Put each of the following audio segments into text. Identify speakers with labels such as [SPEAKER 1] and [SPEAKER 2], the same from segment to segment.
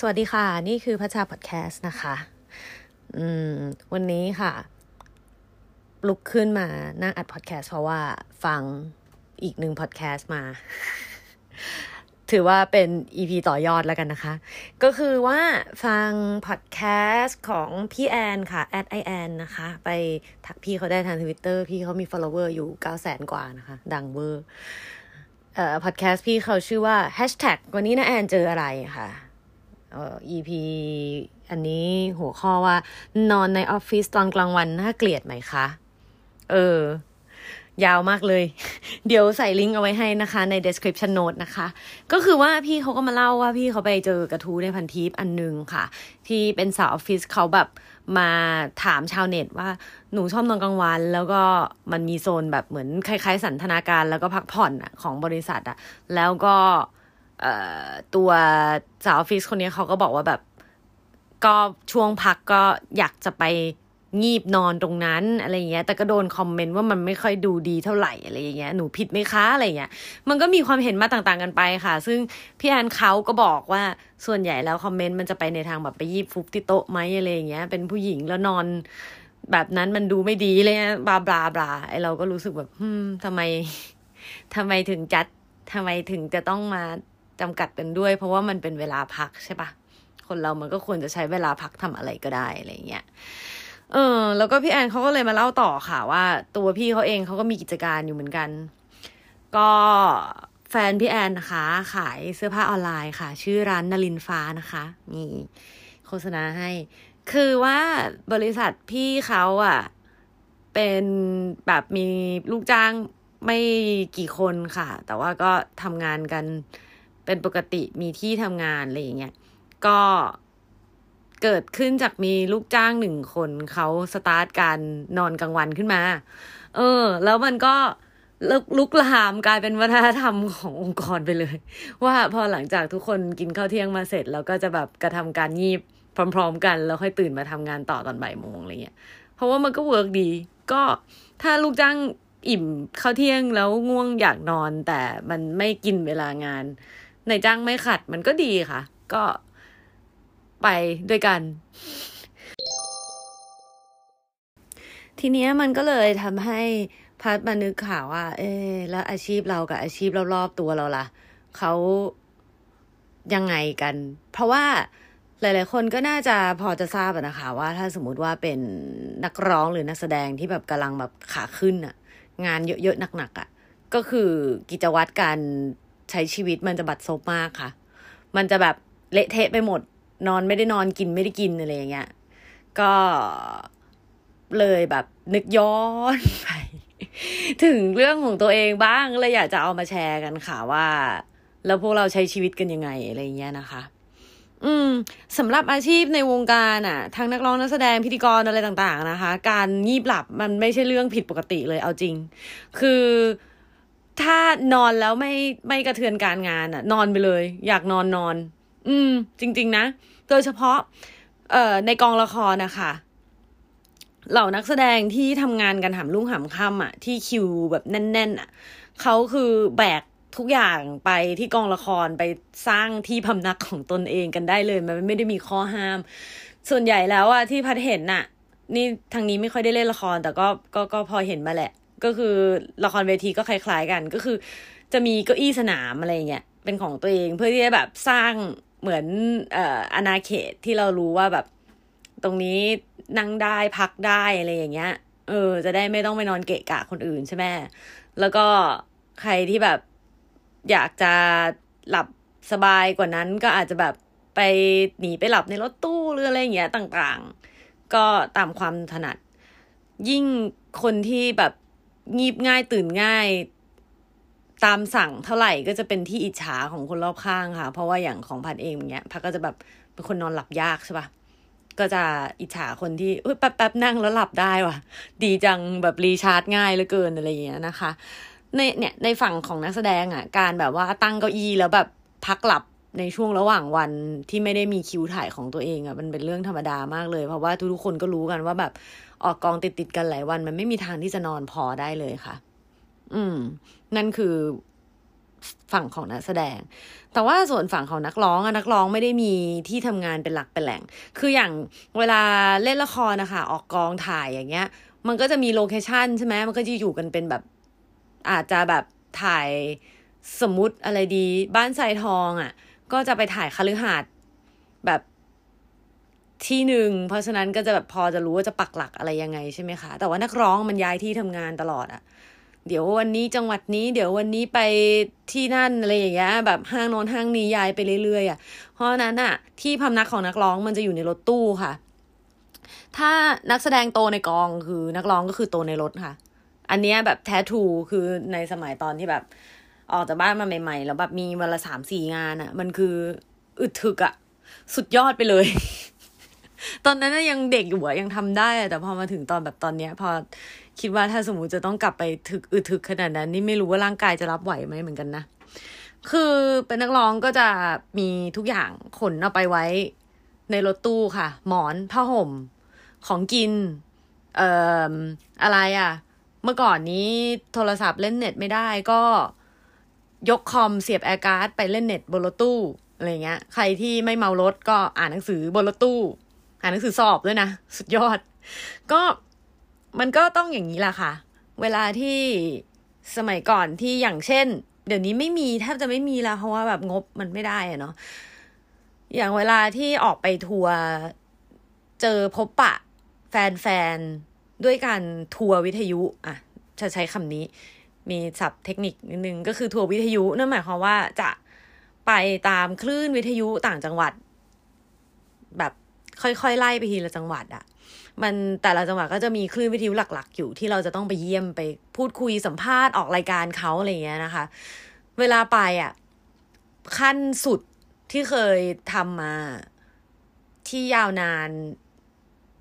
[SPEAKER 1] สวัสดีค่ะ นี่คือพัชชาพอดแคสต์นะคะอืมวันนี้ค่ะ ลุกขึ้นมานั่งอัดพอดแคสต์เพราะว่าฟังอีกหนึ่งพอดแคสต์มา ถือว่าเป็น EP ต่อยอดแล้วกันนะคะ ก็คือว่าฟังพอดแคสต์ของพี่แอนค่ะ at i n นะคะ ไปทักพี่เขาได้ทางทวิตเตอร์พี่เขามี follower อยู่9 0 0 0 0กว่านะคะ ดังเวอร์เอ่อพอดแคสต์พี่เขาชื่อว่า hashtag วันนี้นะแอนเจออะไรค่ะ เอ่อ EP อันนี้หัวข้อว่านอนในออฟฟิศตอนกลางวันน่าเกลียดไหมคะ เออ ยาวมากเลย เดี๋ยวใส่ลิงก์เอาไว้ให้นะคะใน description note นะคะ ก็คือว่าพี่เขาก็มาเล่าว่าพี่เขาไปเจอกระทู้ในพันทิปอันนึงค่ะ ที่เป็นสาวออฟฟิศเขาแบบมาถามชาวเน็ตว่าหนูชอบนอนกลางวัน แล้วก็มันมีโซนแบบเหมือนคล้ายๆ สันทนาการแล้วก็พักผ่อนอะของบริษัทอะแล้วก็ ตัวสาวออฟฟิศคนนี้เขาก็บอกว่าแบบ ก็ช่วงพักก็อยากจะไปงีบนอนตรงนั้นอะไรเงี้ย แต่ก็โดนคอมเมนต์ว่ามันไม่ค่อยดูดีเท่าไหร่อะไรอย่างเงี้ย หนูผิดไหมคะอะไรเงี้ย มันก็มีความเห็นมาต่างๆกันไปค่ะ ซึ่งพี่แอนเขาก็บอกว่าส่วนใหญ่แล้วคอมเมนต์มันจะไปในทางแบบไปยีบฟุบที่โต๊ะไหมอะไรเงี้ย เป็นผู้หญิงแล้วนอนแบบนั้นมันดูไม่ดีเลยบลาบลาบลาไอเราก็รู้สึกแบบฮึมทำไมทำไมถึงจัดทำไมถึงจะต้องมา จำกัดกันด้วย เพราะว่ามันเป็นเวลาพักใช่ปะคนเรามันก็ควรจะใช้เวลาพักทำอะไรก็ได้อะไรเงี้ยเออ แล้วก็พี่แอนเขาก็เลยมาเล่าต่อค่ะว่า ตัวพี่เขาเองเขาก็มีกิจการอยู่เหมือนกัน ก็แฟนพี่แอนนะคะ ขายเสื้อผ้าออนไลน์ค่ะ ชื่อร้านนลินฟ้านะคะมีโฆษณาให้ คือว่าบริษัทพี่เขาอะ เป็นแบบมีลูกจ้างไม่กี่คนค่ะ แต่ว่าก็ทำงานกัน เป็นปกติมีที่ทำงานอะไรอย่างเงี้ยก็เกิดขึ้นจากมีลูกจ้างหนึ่งคนเขาสตาร์ทการนอนกลางวันขึ้นมา เออ แล้วมันก็ลุกลุกลามกลายเป็นวัฒนธรรมขององค์กรไปเลย ว่าพอหลังจากทุกคนกินข้าวเที่ยงมาเสร็จแล้วก็จะแบบกระทำการงีบพร้อม ๆ กัน แล้วค่อยตื่นมาทำงานต่อตอนบ่ายโมงอะไรเงี้ยเพราะว่ามันก็ work ดี ก็ถ้าลูกจ้างอิ่มข้าวเที่ยงแล้วง่วงอยากนอน แต่มันไม่กินเวลางาน นายจ้างไม่ขัดมันก็ดีค่ะ ก็ไปด้วยกัน ทีเนี้ยมันก็เลยทำให้พัดมานึกข่าวว่า เอ๊แล้วอาชีพเรากับอาชีพรอบๆตัวเราล่ะเขายังไงกัน เพราะว่าหลาย ๆ คนก็น่าจะพอจะทราบนะคะว่าถ้าสมมติว่าเป็นนักร้องหรือนักแสดงที่แบบกำลังแบบขาขึ้นอะงานเยอะ ๆ หนัก ๆอะก็คือกิจวัตรการ ใช้ชีวิตมันจะบัดซบมากค่ะ มันจะแบบเละเทะไปหมด นอนไม่ได้นอนกินไม่ได้กินอะไรอย่างเงี้ย ก็เลยแบบนึกย้อนไปถึงเรื่องของตัวเองบ้างเลยอยากจะเอามาแชร์กันค่ะว่า แล้วพวกเราใช้ชีวิตกันยังไงอะไรเงี้ยนะคะ อืมสำหรับอาชีพในวงการอะทั้งนักร้องนักแสดงพิธีกรอะไรต่าง ๆ นะคะ การงีบหลับมันไม่ใช่เรื่องผิดปกติเลยเอาจริง คือ ถ้านอนแล้วไม่ไม่กระเทือนการงานอะนอนไปเลย อยากนอนนอน อืม จริง ๆ นะ โดยเฉพาะ เอ่อ ในกองละครนะคะเหล่านักแสดงที่ทำงานกันหามลุ่งหามค่ำอะที่คิวแบบแน่นๆอะเขาคือแบกทุกอย่างไปที่กองละครไปสร้างที่พำนักของตนเองกันได้เลย มันไม่ได้มีข้อห้าม ส่วนใหญ่แล้วอะที่พัดเห็นน่ะ นี่ทางนี้ไม่ค่อยได้เล่นละคร แต่ก็ก็ก็พอเห็นมาแหละ ก็คือละครเวทีก็คล้าย ๆกัน ก็คือ จะมีเก้าอี้สนามอะไรเงี้ยเป็นของตัวเองเพื่อที่จะแบบสร้างเหมือนเอ่ออาณาเขตที่เรารู้ว่าแบบ ตรงนี้นั่งได้พักได้อะไรอย่างเงี้ย เออ จะได้ไม่ต้องไปนอนเกะกะคนอื่นใช่ไหมแล้วก็ใครที่แบบอยากจะหลับสบายกว่านั้นก็อาจจะแบบไปหนีไปหลับในรถตู้หรืออะไรอย่างเงี้ยต่างๆ ก็ตามความถนัด ยิ่งคนที่แบบ งีบง่ายตื่นง่าย ตามสั่งเท่าไหร่ก็จะเป็นที่อิจฉาของคนรอบข้างค่ะ เพราะว่าอย่างของพันเองอย่างเงี้ยพักก็จะแบบเป็นคนนอนหลับยากใช่ปะก็จะอิจฉาคนที่แป๊บแป๊บนั่งแล้วหลับได้ว่ะ ดีจังแบบรีชาร์จง่ายเหลือเกินอะไรอย่างเงี้ยนะคะ ในเนี่ยในฝั่งของนักแสดงอะ การแบบว่าตั้งเก้าอี้แล้วแบบพักหลับในช่วงระหว่างวันที่ไม่ได้มีคิวถ่ายของตัวเองอะมันเป็นเรื่องธรรมดามากเลย เพราะว่าทุกๆคนก็รู้กันว่าแบบ ออกกองติดติดกันหลายวัน มันไม่มีทางที่จะนอนพอได้เลยค่ะ อืม นั่นคือฝั่งของนักแสดง แต่ว่าส่วนฝั่งของนักร้องอะนักร้องไม่ได้มีที่ทำงานเป็นหลักเป็นแหล่ง คืออย่างเวลาเล่นละครนะคะออกกองถ่ายอย่างเงี้ย มันก็จะมีโลเคชันใช่ไหมมันก็จะอยู่กันเป็นแบบ อาจจะแบบถ่ายสมมุติอะไรดี บ้านทรายทองอะ่ะ ก็จะไปถ่ายคฤหาสน์แบบ ที่หนึ่งเพราะฉะนั้นก็จะแบบพอจะรู้ว่าจะปักหลักอะไรยังไงใช่ไหมคะแต่ว่านักร้องมันย้ายที่ทำงานตลอดอะเดี๋ยววันนี้จังหวัดนี้เดี๋ยววันนี้ไปที่นั่นอะไรอย่างเงี้ยแบบห้างโน้นห้างนี้ย้ายไปเรื่อยๆอะเพราะนั้นอะที่พำนักของนักร้องมันจะอยู่ในรถตู้ค่ะ ถ้านักแสดงโตในกองคือนักร้องก็คือโตในรถค่ะ อันเนี้ยแบบแท้ทูคือในสมัยตอนที่แบบ ออกจากบ้านมาใหม่ ๆ แล้วแบบมีวันละสามสี่งานอะมันคืออึดถึกอะ สุดยอดไปเลย ตอนนั้นยังเด็กอยู่อะยังทำได้ แต่พอมาถึงตอนแบบตอนเนี้ย พอคิดว่าถ้าสมมติจะต้องกลับไปถึกอึดถึกขนาดนั้น นี่ไม่รู้ว่าร่างกายจะรับไหวไหมเหมือนกันนะ คือเป็นนักร้องก็จะมีทุกอย่างขนเอาไปไว้ในรถตู้ค่ะ หมอนผ้าห่ม ของกิน เอ่ออะไรอะเมื่อก่อนนี้โทรศัพท์เล่นเน็ตไม่ได้ก็ยกคอมเสียบ air card ไปเล่นเน็ตบนรถตู้อะไรเงี้ย ใครที่ไม่เมารถก็อ่านหนังสือบนรถตู้ อ่านหนังสือสอบด้วยนะ สุดยอด ก็มันก็ต้องอย่างนี้แหละค่ะ เวลาที่สมัยก่อนที่อย่างเช่น เดี๋ยวนี้ไม่มีแทบจะไม่มีแล้วเพราะว่าแบบงบมันไม่ได้อะเนาะอย่างเวลาที่ออกไปทัวร์เจอพบปะแฟนๆ ด้วยการทัวร์วิทยุอะจะใช้คำนี้ มีศัพท์เทคนิคนิดนึงก็คือทัวร์วิทยุนั่นหมายความว่าจะไปตามคลื่นวิทยุต่างจังหวัด แบบ ค่อยๆไล่ไปทีละจังหวัดอะมันแต่ละจังหวัดก็จะมีคลื่นวิทยุหลัก ๆ อยู่ที่เราจะต้องไปเยี่ยมไปพูดคุยสัมภาษณ์ออกรายการเขาอะไรเงี้ยนะคะ เวลาไปอะขั้นสุดที่เคยทำมาที่ยาวนาน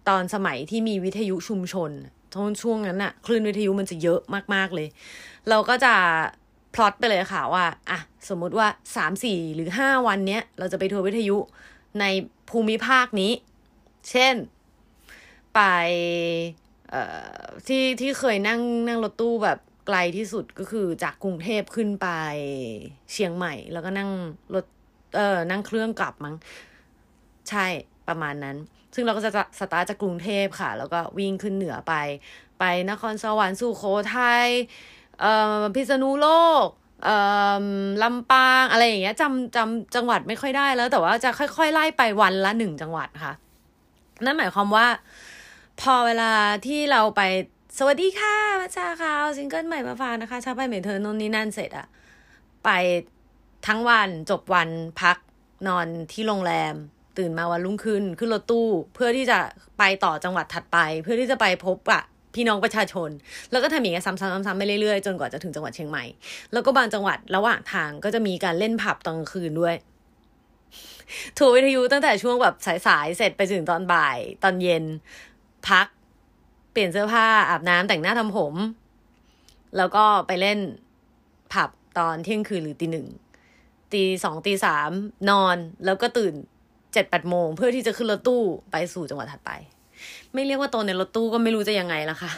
[SPEAKER 1] ตอนสมัยที่มีวิทยุชุมชนช่วงนั้นอะคลื่นวิทยุมันจะเยอะมากๆเลย เราก็จะพลอตไปเลยค่ะว่า อะ สมมุติว่าสามสี่หรือห้าวันเนี้ย เราจะไปทัวร์วิทยุ ในภูมิภาคนี้ เช่น ไปเอ่อที่ที่เคยนั่งนั่งรถตู้แบบไกลที่สุดก็คือจากกรุงเทพขึ้นไปเชียงใหม่ แล้วก็นั่งรถเออนั่งเครื่องกลับมั้งใช่ประมาณนั้น ซึ่งเราก็จะสตาร์ทจากกรุงเทพค่ะ แล้วก็วิ่งขึ้นเหนือไป ไปนครสวรรค์สุโขทัยเอ่อพิษณุโลก ลำปางอะไรอย่างเงี้ยจำจำจังหวัดไม่ค่อยได้แล้วแต่ว่าจะค่อย ๆ ไล่ไปวันละหนึ่งจังหวัดค่ะ นั่นหมายความว่า พอเวลาที่เราไปสวัสดีค่ะพัดชาค่ะเอาซิงเกิลใหม่มาฝากนะคะชาไปเหมือเธอนนนี่นั่นเสร็จอะไปทั้งวันจบวันพักนอนที่โรงแรม ตื่นมาวันรุ่งขึ้นขึ้นรถตู้ เพื่อที่จะไปต่อจังหวัดถัดไป เพื่อที่จะไปพบอะ พี่น้องประชาชน แล้วก็ทำอย่างเงี้ยซ้ำๆๆไปเรื่อยๆ จนกว่าจะถึงจังหวัดเชียงใหม่ แล้วก็บางจังหวัดระหว่างทางก็จะมีการเล่นผับตอนกลางคืนด้วยทัวร์วิทยุตั้งแต่ช่วงแบบสายๆเสร็จไปถึงตอนบ่าย ตอนเย็น พัก เปลี่ยนเสื้อผ้าอาบน้ำแต่งหน้าทำผม แล้วก็ไปเล่นผับตอนเที่ยงคืนหรือตีหนึ่งตีสองตีสามนอนแล้วก็ตื่นเจ็ดแปดโมงเพื่อที่จะขึ้นรถตู้ไปสู่จังหวัดถัดไป ไม่เรียกว่าโตในรถตู้ก็ไม่รู้จะยังไงละค่ะ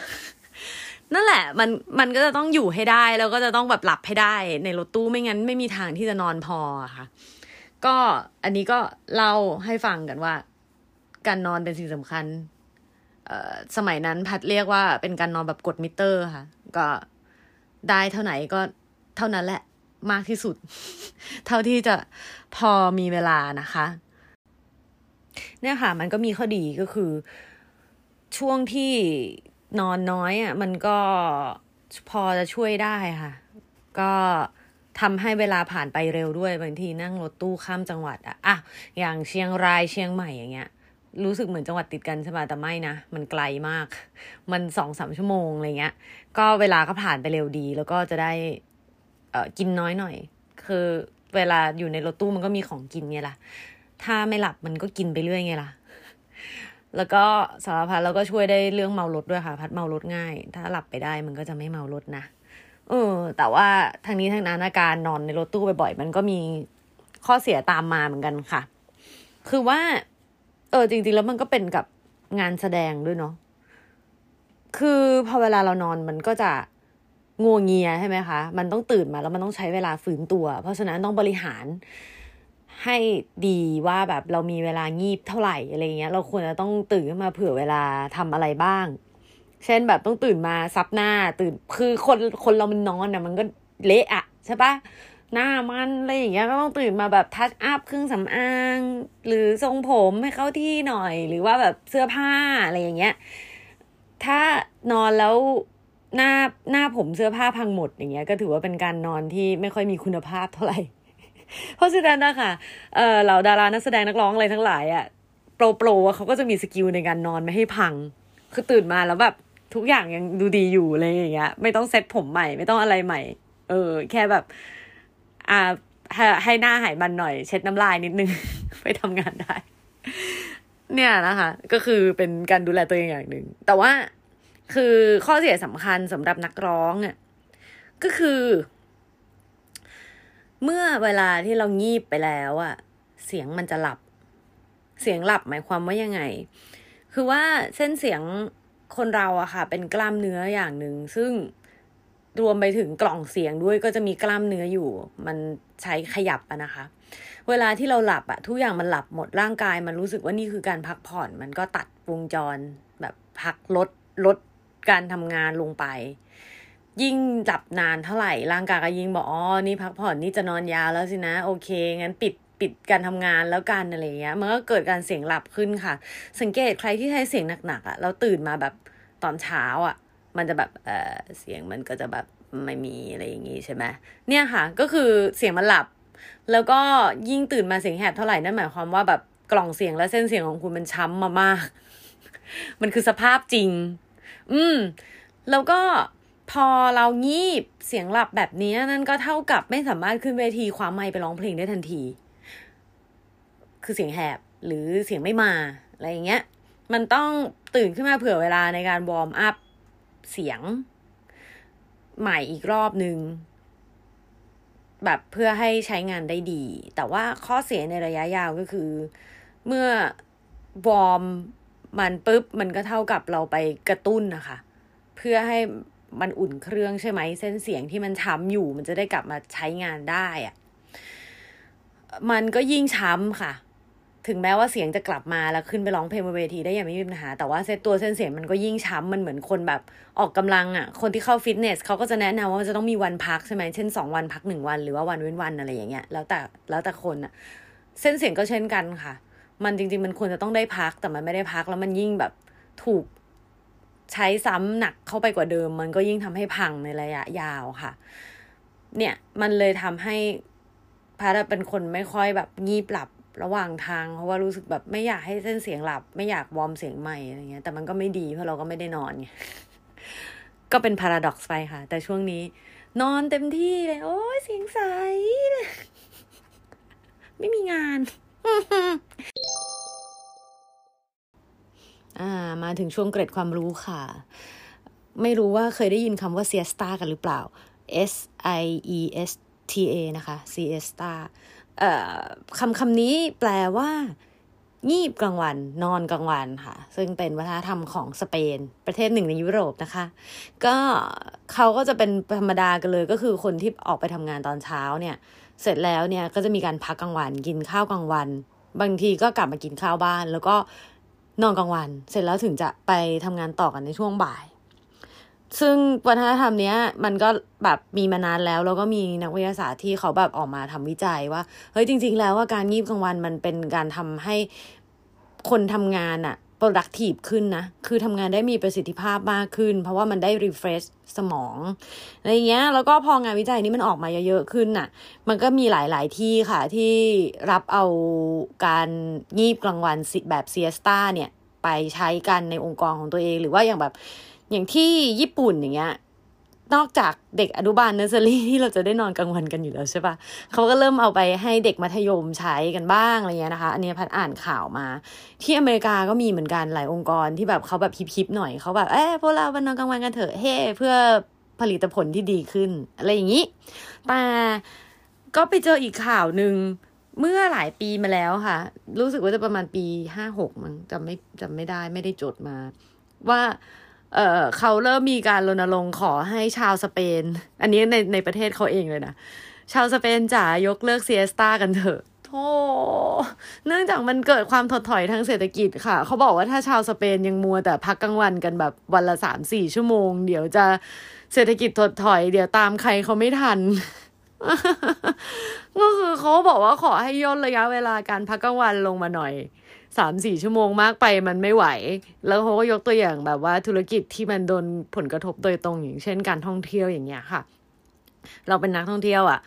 [SPEAKER 1] นั่นแหละ มันมันก็จะต้องอยู่ให้ได้แล้วก็จะต้องแบบหลับให้ได้ในรถตู้ไม่งั้นไม่มีทางที่จะนอนพอค่ะ ก็อันนี้ก็เล่าให้ฟังกันว่า การนอนเป็นสิ่งสำคัญเอ่อสมัยนั้นพัดเรียกว่าเป็นการนอนแบบกดมิเตอร์ค่ะ ก็ได้เท่าไหนก็เท่านั้นแหละมากที่สุด เท่าที่จะพอมีเวลานะคะ เนี่ยค่ะ มันก็มีข้อดีก็คือ ช่วงที่นอนน้อยอะมันก็พอจะช่วยได้ค่ะ ก็ทำให้เวลาผ่านไปเร็วด้วยบางทีนั่งรถตู้ข้ามจังหวัดอะอะอย่างเชียงรายเชียงใหม่อย่างเงี้ย รู้สึกเหมือนจังหวัดติดกันใช่ไหมแต่ไม่นะ มันไกลมาก มันสองสามชั่วโมงอะไรเงี้ย ก็เวลาก็ผ่านไปเร็วดี แล้วก็จะได้เอ่อกินน้อยหน่อย คือเวลาอยู่ในรถตู้มันก็มีของกินไงล่ะ ถ้าไม่หลับมันก็กินไปเรื่อยไงล่ะ แล้วก็สารพัดแล้วก็ช่วยได้เรื่องเมารถด้วยค่ะ พัดเมารถง่าย ถ้าหลับไปได้มันก็จะไม่เมารถนะเออ แต่ว่าทางนี้ทางนั้นอาการนอนในรถตู้บ่อยๆมันก็มีข้อเสียตามมาเหมือนกันค่ะ คือว่า เออจริงๆแล้วมันก็เป็นกับงานแสดงด้วยเนาะคือพอเวลาเรานอนมันก็จะงัวเงียใช่ไหมคะ มันต้องตื่นมาแล้วมันต้องใช้เวลาฟื้นตัว เพราะฉะนั้นต้องบริหาร ให้ดีว่าแบบเรามีเวลางีบเท่าไหร่อะไรเงี้ย เราควรจะต้องตื่นขึ้นมาเผื่อเวลาทำอะไรบ้าง เช่นแบบต้องตื่นมาซับหน้า ตื่นคือคนคนเรามันนอนเนี่ยมันก็เละอะใช่ปะหน้ามันอะไรอย่างเงี้ยก็ต้องตื่นมาแบบทัชอัพเครื่องสำอาง หรือทรงผมให้เข้าที่หน่อย หรือว่าแบบเสื้อผ้าอะไรอย่างเงี้ย ถ้านอนแล้วหน้าหน้าผมเสื้อผ้าพังหมดอย่างเงี้ย ก็ถือว่าเป็นการนอนที่ไม่ค่อยมีคุณภาพเท่าไหร่ เพราะฉะนั้นนะคะเออเหล่าดารานักแสดงนักร้องอะไรทั้งหลายอะ pro pro เขาก็จะมี skill ในการนอนไม่ให้พัง คือตื่นมาแล้วแบบทุกอย่างยังดูดีอยู่เลยอย่างเงี้ย ไม่ต้องเซ็ตผมใหม่ ไม่ต้องอะไรใหม่ เออ แค่แบบ อ่าให้หน้าหายมันหน่อย เช็ดน้ำลายนิดนึง ไปทำงานได้ เนี่ยนะคะ ก็คือเป็นการดูแลตัวเองอย่างหนึ่ง แต่ว่าคือข้อเสียสำคัญสำหรับนักร้องอะก็คือ เมื่อเวลาที่เรางีบไปแล้วอะเสียงมันจะหลับ เสียงหลับหมายความว่ายังไง คือว่าเส้นเสียงคนเราอะค่ะ เป็นกล้ามเนื้ออย่างหนึ่งซึ่งรวมไปถึงกล่องเสียงด้วยก็จะมีกล้ามเนื้ออยู่ มันใช้ขยับอะนะคะ เวลาที่เราหลับอะทุกอย่างมันหลับหมดร่างกาย มันรู้สึกว่านี่คือการพักผ่อน มันก็ตัดวงจรแบบพักลดลดการทำงานลงไป ยิ่งหลับนานเท่าไหร่ร่างกายก็ยิ่งบอกอ๋อนี่พักผ่อนนี่จะนอนยาวแล้วสินะ โอเค งั้นปิดปิดการทำงานแล้วกันอะไรเงี้ยมันก็เกิดการเสียงหลับขึ้นค่ะ สังเกตใครที่ใช้เสียงหนักๆอะ่ะแล้วตื่นมาแบบตอนเช้าอะ่ะ มันจะแบบเออเสียงมันก็จะแบบไม่มีอะไรอย่างงี้ใช่ไหมเนี่ยค่ะ ก็คือเสียงมันหลับ แล้วก็ยิ่งตื่นมาเสียงแหบเท่าไหร่นั่นหมายความว่าแบบกล่องเสียงและเส้นเสียงของคุณมันช้ำมามาก มันคือสภาพจริง อืม แล้วก็ พอเรางีบเสียงหลับแบบนี้นั่นก็เท่ากับไม่สามารถขึ้นเวทีความไม่ไปร้องเพลงได้ทันที คือเสียงแหบหรือเสียงไม่มาอะไรอย่างเงี้ย มันต้องตื่นขึ้นมาเผื่อเวลาในการวอร์มอัพเสียงใหม่อีกรอบหนึ่งแบบเพื่อให้ใช้งานได้ดี แต่ว่าข้อเสียในระยะยาวก็คือ เมื่อวอร์มมันปุ๊บ มันก็เท่ากับเราไปกระตุ้นนะคะ เพื่อให้ มันอุ่นเครื่องใช่ไหมเส้นเสียงที่มันช้ำอยู่ มันจะได้กลับมาใช้งานได้อะมันก็ยิ่งช้ำค่ะ ถึงแม้ว่าเสียงจะกลับมาแล้วขึ้นไปร้องเพลงบนเวทีได้อย่างไม่มีปัญหา แต่ว่าเซตตัวเส้นเสียงมันก็ยิ่งช้ำมันเหมือนคนแบบออกกำลังอะ คนที่เข้าฟิตเนสเขาก็จะแนะนำว่าจะต้องมีวันพักใช่ไหมเช่นสองวันพักหนึ่งวันหรือว่าวันเว้นวันอะไรอย่างเงี้ยแล้วแต่แล้วแต่คนอะ เส้นเสียงก็เช่นกันค่ะ มันจริง ๆ มันควรจะต้องได้พักแต่มันไม่ได้พักแล้วมันยิ่งแบบถูก ใช้ซ้ำหนักเข้าไปกว่าเดิม มันก็ยิ่งทำให้พังในระยะยาวค่ะ เนี่ยมันเลยทำให้พัดเป็นคนไม่ค่อยแบบงีบหลับระหว่างทาง เพราะว่ารู้สึกแบบไม่อยากให้เส้นเสียงหลับ ไม่อยากวอร์มเสียงใหม่อะไรเงี้ย แต่มันก็ไม่ดีเพราะเราก็ไม่ได้นอนไงก็เป็นพาราด็อกซ์ไปค่ะ แต่ช่วงนี้ นอนเต็มที่เลย โอ้ยเสียงใส ไม่มีงาน อ่ามาถึงช่วงเกร็ดความรู้ค่ะ ไม่รู้ว่าเคยได้ยินคำว่า siesta กันหรือเปล่า S I E S T A นะคะ siesta คำคำนี้แปลว่างีบกลางวัน นอนกลางวันค่ะ ซึ่งเป็นวัฒนธรรมของสเปน ประเทศหนึ่งในยุโรปนะคะ ก็เขาก็จะเป็นธรรมดากันเลยก็คือคนที่ออกไปทำงานตอนเช้าเนี่ย เสร็จแล้วเนี่ยก็จะมีการพักกลางวัน กินข้าวกลางวัน บางทีก็กลับมากินข้าวบ้าน แล้วก็ นอนกลางวัน เสร็จแล้วถึงจะไปทำงานต่อกันในช่วงบ่าย ซึ่งวัฒนธรรมเนี้ยมันก็แบบมีมานานแล้ว แล้วก็มีนักวิทยาศาสตร์ที่เขาแบบออกมาทำวิจัยว่าเฮ้ยจริง ๆ แล้วว่าการงีบกลางวันมันเป็นการทำให้คนทำงานอะ productive ขึ้นนะ คือทำงานได้มีประสิทธิภาพมากขึ้น เพราะว่ามันได้ refresh สมองอะไรเงี้ย แล้วก็พองานวิจัยนี้มันออกมาเยอะๆขึ้นน่ะ มันก็มีหลายๆที่ค่ะที่รับเอาการงีบกลางวันแบบเซียสตาเนี่ย ไปใช้กันในองค์กรของตัวเอง หรือว่าอย่างแบบอย่างที่ญี่ปุ่นอย่างเงี้ย นอกจากเด็กอนุบาลเนอร์เซอรี่ที่เราจะได้นอนกลางวันกันอยู่แล้วใช่ปะเขาก็เริ่มเอาไปให้เด็กมัธยมใช้กันบ้างอะไรเงี้ยนะคะ อันนี้พัดอ่านข่าวมา ที่อเมริกาก็มีเหมือนกันหลายองค์กรที่แบบเขาแบบฮิปๆหน่อยเขาแบบเอ้พวกเราไปนอนกลางวันกันเถอะเฮ้เพื่อผลิตผลที่ดีขึ้น อะไรอย่างนี้ แต่ก็ไปเจออีกข่าวหนึ่งเมื่อหลายปีมาแล้วค่ะ รู้สึกว่าจะประมาณปีห้าหกมั้งจำไม่จำไม่ได้ไม่ได้จดมา ว่า เออเขาเริ่มมีการรณรงค์ขอให้ชาวสเปน อันนี้ในในประเทศเขาเองเลยนะ ชาวสเปนจ๋ายกเลิกเซียสตากันเถอะโธ่เนื่องจากมันเกิดความถดถอยทางเศรษฐกิจค่ะ เขาบอกว่าถ้าชาวสเปนยังมัวแต่พักกลางวันกันแบบวันละสามสี่ชั่วโมง เดี๋ยวจะเศรษฐกิจถดถอยเดี๋ยวตามใครเขาไม่ทันก็คือเขาบอกว่าขอให้ย่นระยะเวลาการพักกลางวันลงมาหน่อย สามสี่ชั่วโมงมากไปมันไม่ไหว แล้วเขาก็ยกตัวอย่างแบบว่าธุรกิจที่มันโดนผลกระทบโดยตรงอย่างเช่นการท่องเที่ยวอย่างเงี้ยค่ะ เราเป็นนักท่องเที่ยวอะ่ะ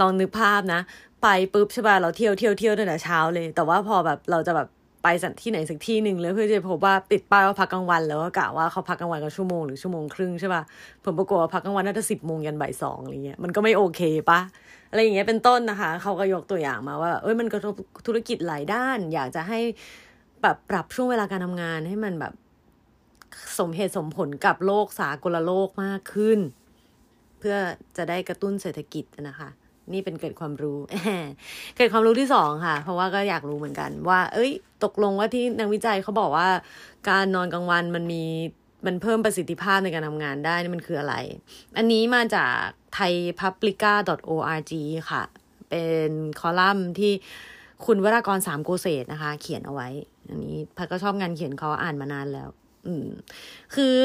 [SPEAKER 1] ลองนึกภาพนะ ไปปุ๊บใช่ป่ะเราเที่ยวเที่ยวเที่ยวตั้งแต่เช้าเลย แต่ว่าพอแบบเราจะแบบ ไปสักที่ไหนสักที่หนึ่งแล้วเพื่อจะพบว่าติดป้ายว่าพักกลางวัน แล้วก็กะว่าเขาพักกลางวันกันชั่วโมงหรือชั่วโมงครึ่งใช่ป่ะผมปรากฏว่าพักกลางวันน่าจะสิบโมงยันบ่ายสองอะไรเงี้ยมันก็ไม่โอเคปะอะไรอย่างเงี้ยเป็นต้นนะคะ เขาก็ยกตัวอย่างมาว่าเอ้ยมันกระทบธุรกิจหลายด้าน อยากจะให้แบบปรับช่วงเวลาการทำงานให้มันแบบสมเหตุสมผลกับโลกสากลโลกมากขึ้น เพื่อจะได้กระตุ้นเศรษฐกิจนะคะ นี่เป็นเกิดความรู้ เกิดความรู้ที่สองค่ะ เพราะว่าก็อยากรู้เหมือนกัน ว่า เอ้ย ตกลงว่าที่นักวิจัยเขาบอกว่า การนอนกลางวันมันมีมันเพิ่มประสิทธิภาพในการทำงานได้นี่มันคืออะไร อันนี้มาจาก thaipublica.org ค่ะ เป็นคอลัมน์ที่คุณวรากรณ์ สามโกเศศนะคะ เขียนเอาไว้ อันนี้พัดก็ชอบงานเขียนเขาอ่านมานานแล้ว อืมคือ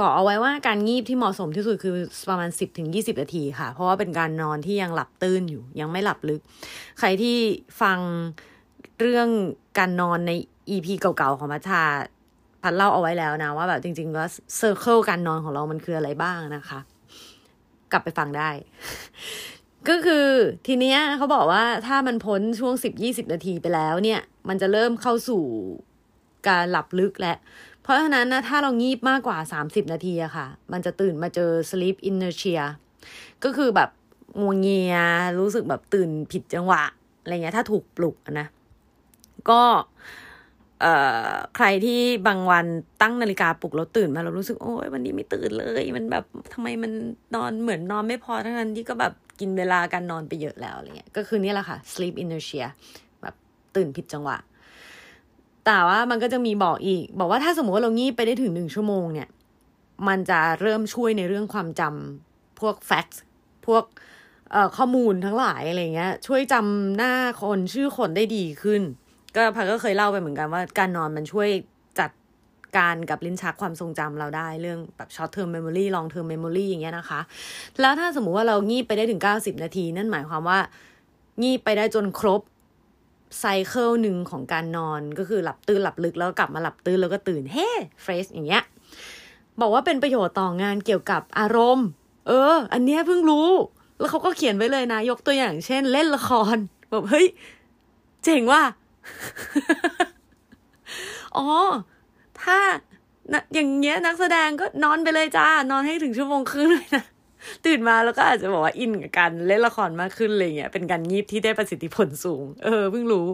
[SPEAKER 1] บอกเอาไว้ว่าการงีบที่เหมาะสมที่สุดคือประมาณสิบถึงยี่สิบนาทีค่ะ เพราะว่าเป็นการนอนที่ยังหลับตื้นอยู่ ยังไม่หลับลึก ใครที่ฟังเรื่องการนอนใน EP เก่าๆของพัดชาพัดเล่าเอาไว้แล้วนะ ว่าแบบจริงๆว่า circle การนอนของเรามันคืออะไรบ้างนะคะ กลับไปฟังได้ ก็คือทีเนี้ยเขาบอกว่าถ้ามันพ้นช่วงสิบยี่สิบนาทีไปแล้วเนี่ย มันจะเริ่มเข้าสู่การหลับลึกแล้ว ราะฉะนั้นนะถ้าเรางีบมากกว่าสามสิบนาทีอะค่ะ มันจะตื่นมาเจอ sleep inertia ก็คือแบบงวงเงียรู้สึกแบบตื่นผิดจังหวะอะไรเงี้ยถ้าถูกปลุกนะ ก็เอ่อใครที่บางวันตั้งนาฬิกาปลุกแล้วตื่นมาเรารู้สึกโอ้ยวันนี้ไม่ตื่นเลย มันแบบทำไมมันนอนเหมือนนอนไม่พอทั้งนั้นที่ก็แบบกินเวลาการนอนไปเยอะแล้วอะไรเงี้ยก็คือนี่แหละค่ะ sleep inertia แบบตื่นผิดจังหวะ แต่ว่ามันก็จะมีบอกอีก บอกว่าถ้าสมมติว่าเรางีบไปได้ถึงหนึ่งชั่วโมงเนี่ย มันจะเริ่มช่วยในเรื่องความจำพวก facts พวกข้อมูลทั้งหลายอะไรเงี้ย ช่วยจำหน้าคนชื่อคนได้ดีขึ้น ก็พักก็เคยเล่าไปเหมือนกันว่าการนอนมันช่วยจัดการกับลิ้นชักความทรงจำเราได้เรื่องแบบ short term memory long term memory อย่างเงี้ยนะคะ แล้วถ้าสมมุติว่าเรางีบไปได้ถึง 90 นาที นั่นหมายความว่า งีบไปได้จนครบ ไซเคิลหนึ่งของการนอนก็คือหลับตื่นหลับลึกแล้วกลับมาหลับตื่นแล้วก็ตื่นเฮ้เฟรชอย่างเงี้ยบอกว่าเป็นประโยชน์ต่องานเกี่ยวกับอารมณ์ เออ อันเนี้ยเพิ่งรู้ แล้วเขาก็เขียนไว้เลยนะ ยกตัวอย่างเช่น เล่นละครแบบเฮ้ย เจ๋งว่ะอ๋อ ถ้านะอย่างเงี้ยนักแสดงก็นอนไปเลยจ้า นอนให้ถึงชั่วโมงครึ่งเลยนะ ตื่นมาแล้วก็อาจจะบอกว่าอินกับการเล่นละครมากขึ้นอะไรเงี้ยเป็นการงีบที่ได้ประสิทธิผลสูง เออเพิ่งรู้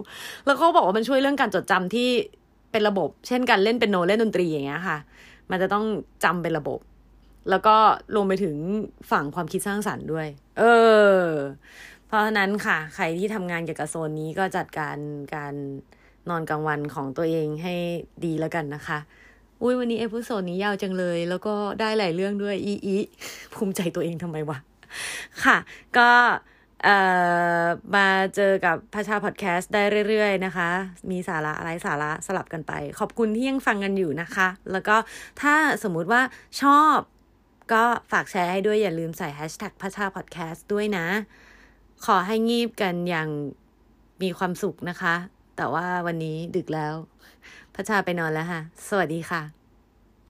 [SPEAKER 1] แล้วเขาบอกว่ามันช่วยเรื่องการจดจำที่เป็นระบบ เช่นการเล่นเป็นโนเล่นดนตรีอย่างเงี้ยค่ะ มันจะต้องจำเป็นระบบ แล้วก็รวมไปถึงฝั่งความคิดสร้างสรรค์ด้วย เออ เพราะฉะนั้นค่ะ ใครที่ทำงานเกี่ยวกับโซนนี้ก็จัดการการนอนกลางวันของตัวเองให้ดีแล้วกันนะคะ อุ้ยวันนี้ episode นี้ยาวจังเลย แล้วก็ได้หลายเรื่องด้วยอีอีภูมิใจตัวเองทำไมวะ ค่ะ ก็เอ่อมาเจอกับพัดชาพอดแคสต์ได้เรื่อยๆนะคะ มีสาระไร้สาระสลับกันไป ขอบคุณที่ยังฟังกันอยู่นะคะ แล้วก็ถ้าสมมุติว่าชอบก็ฝากแชร์ให้ด้วยอย่าลืมใส่แฮชแท็กพระชาพอดแคสต์ด้วยนะ ขอให้งีบกันอย่างมีความสุขนะคะ แต่ว่าวันนี้ดึกแล้ว พระชาไปนอนแล้วค่ะ สวัสดีค่ะ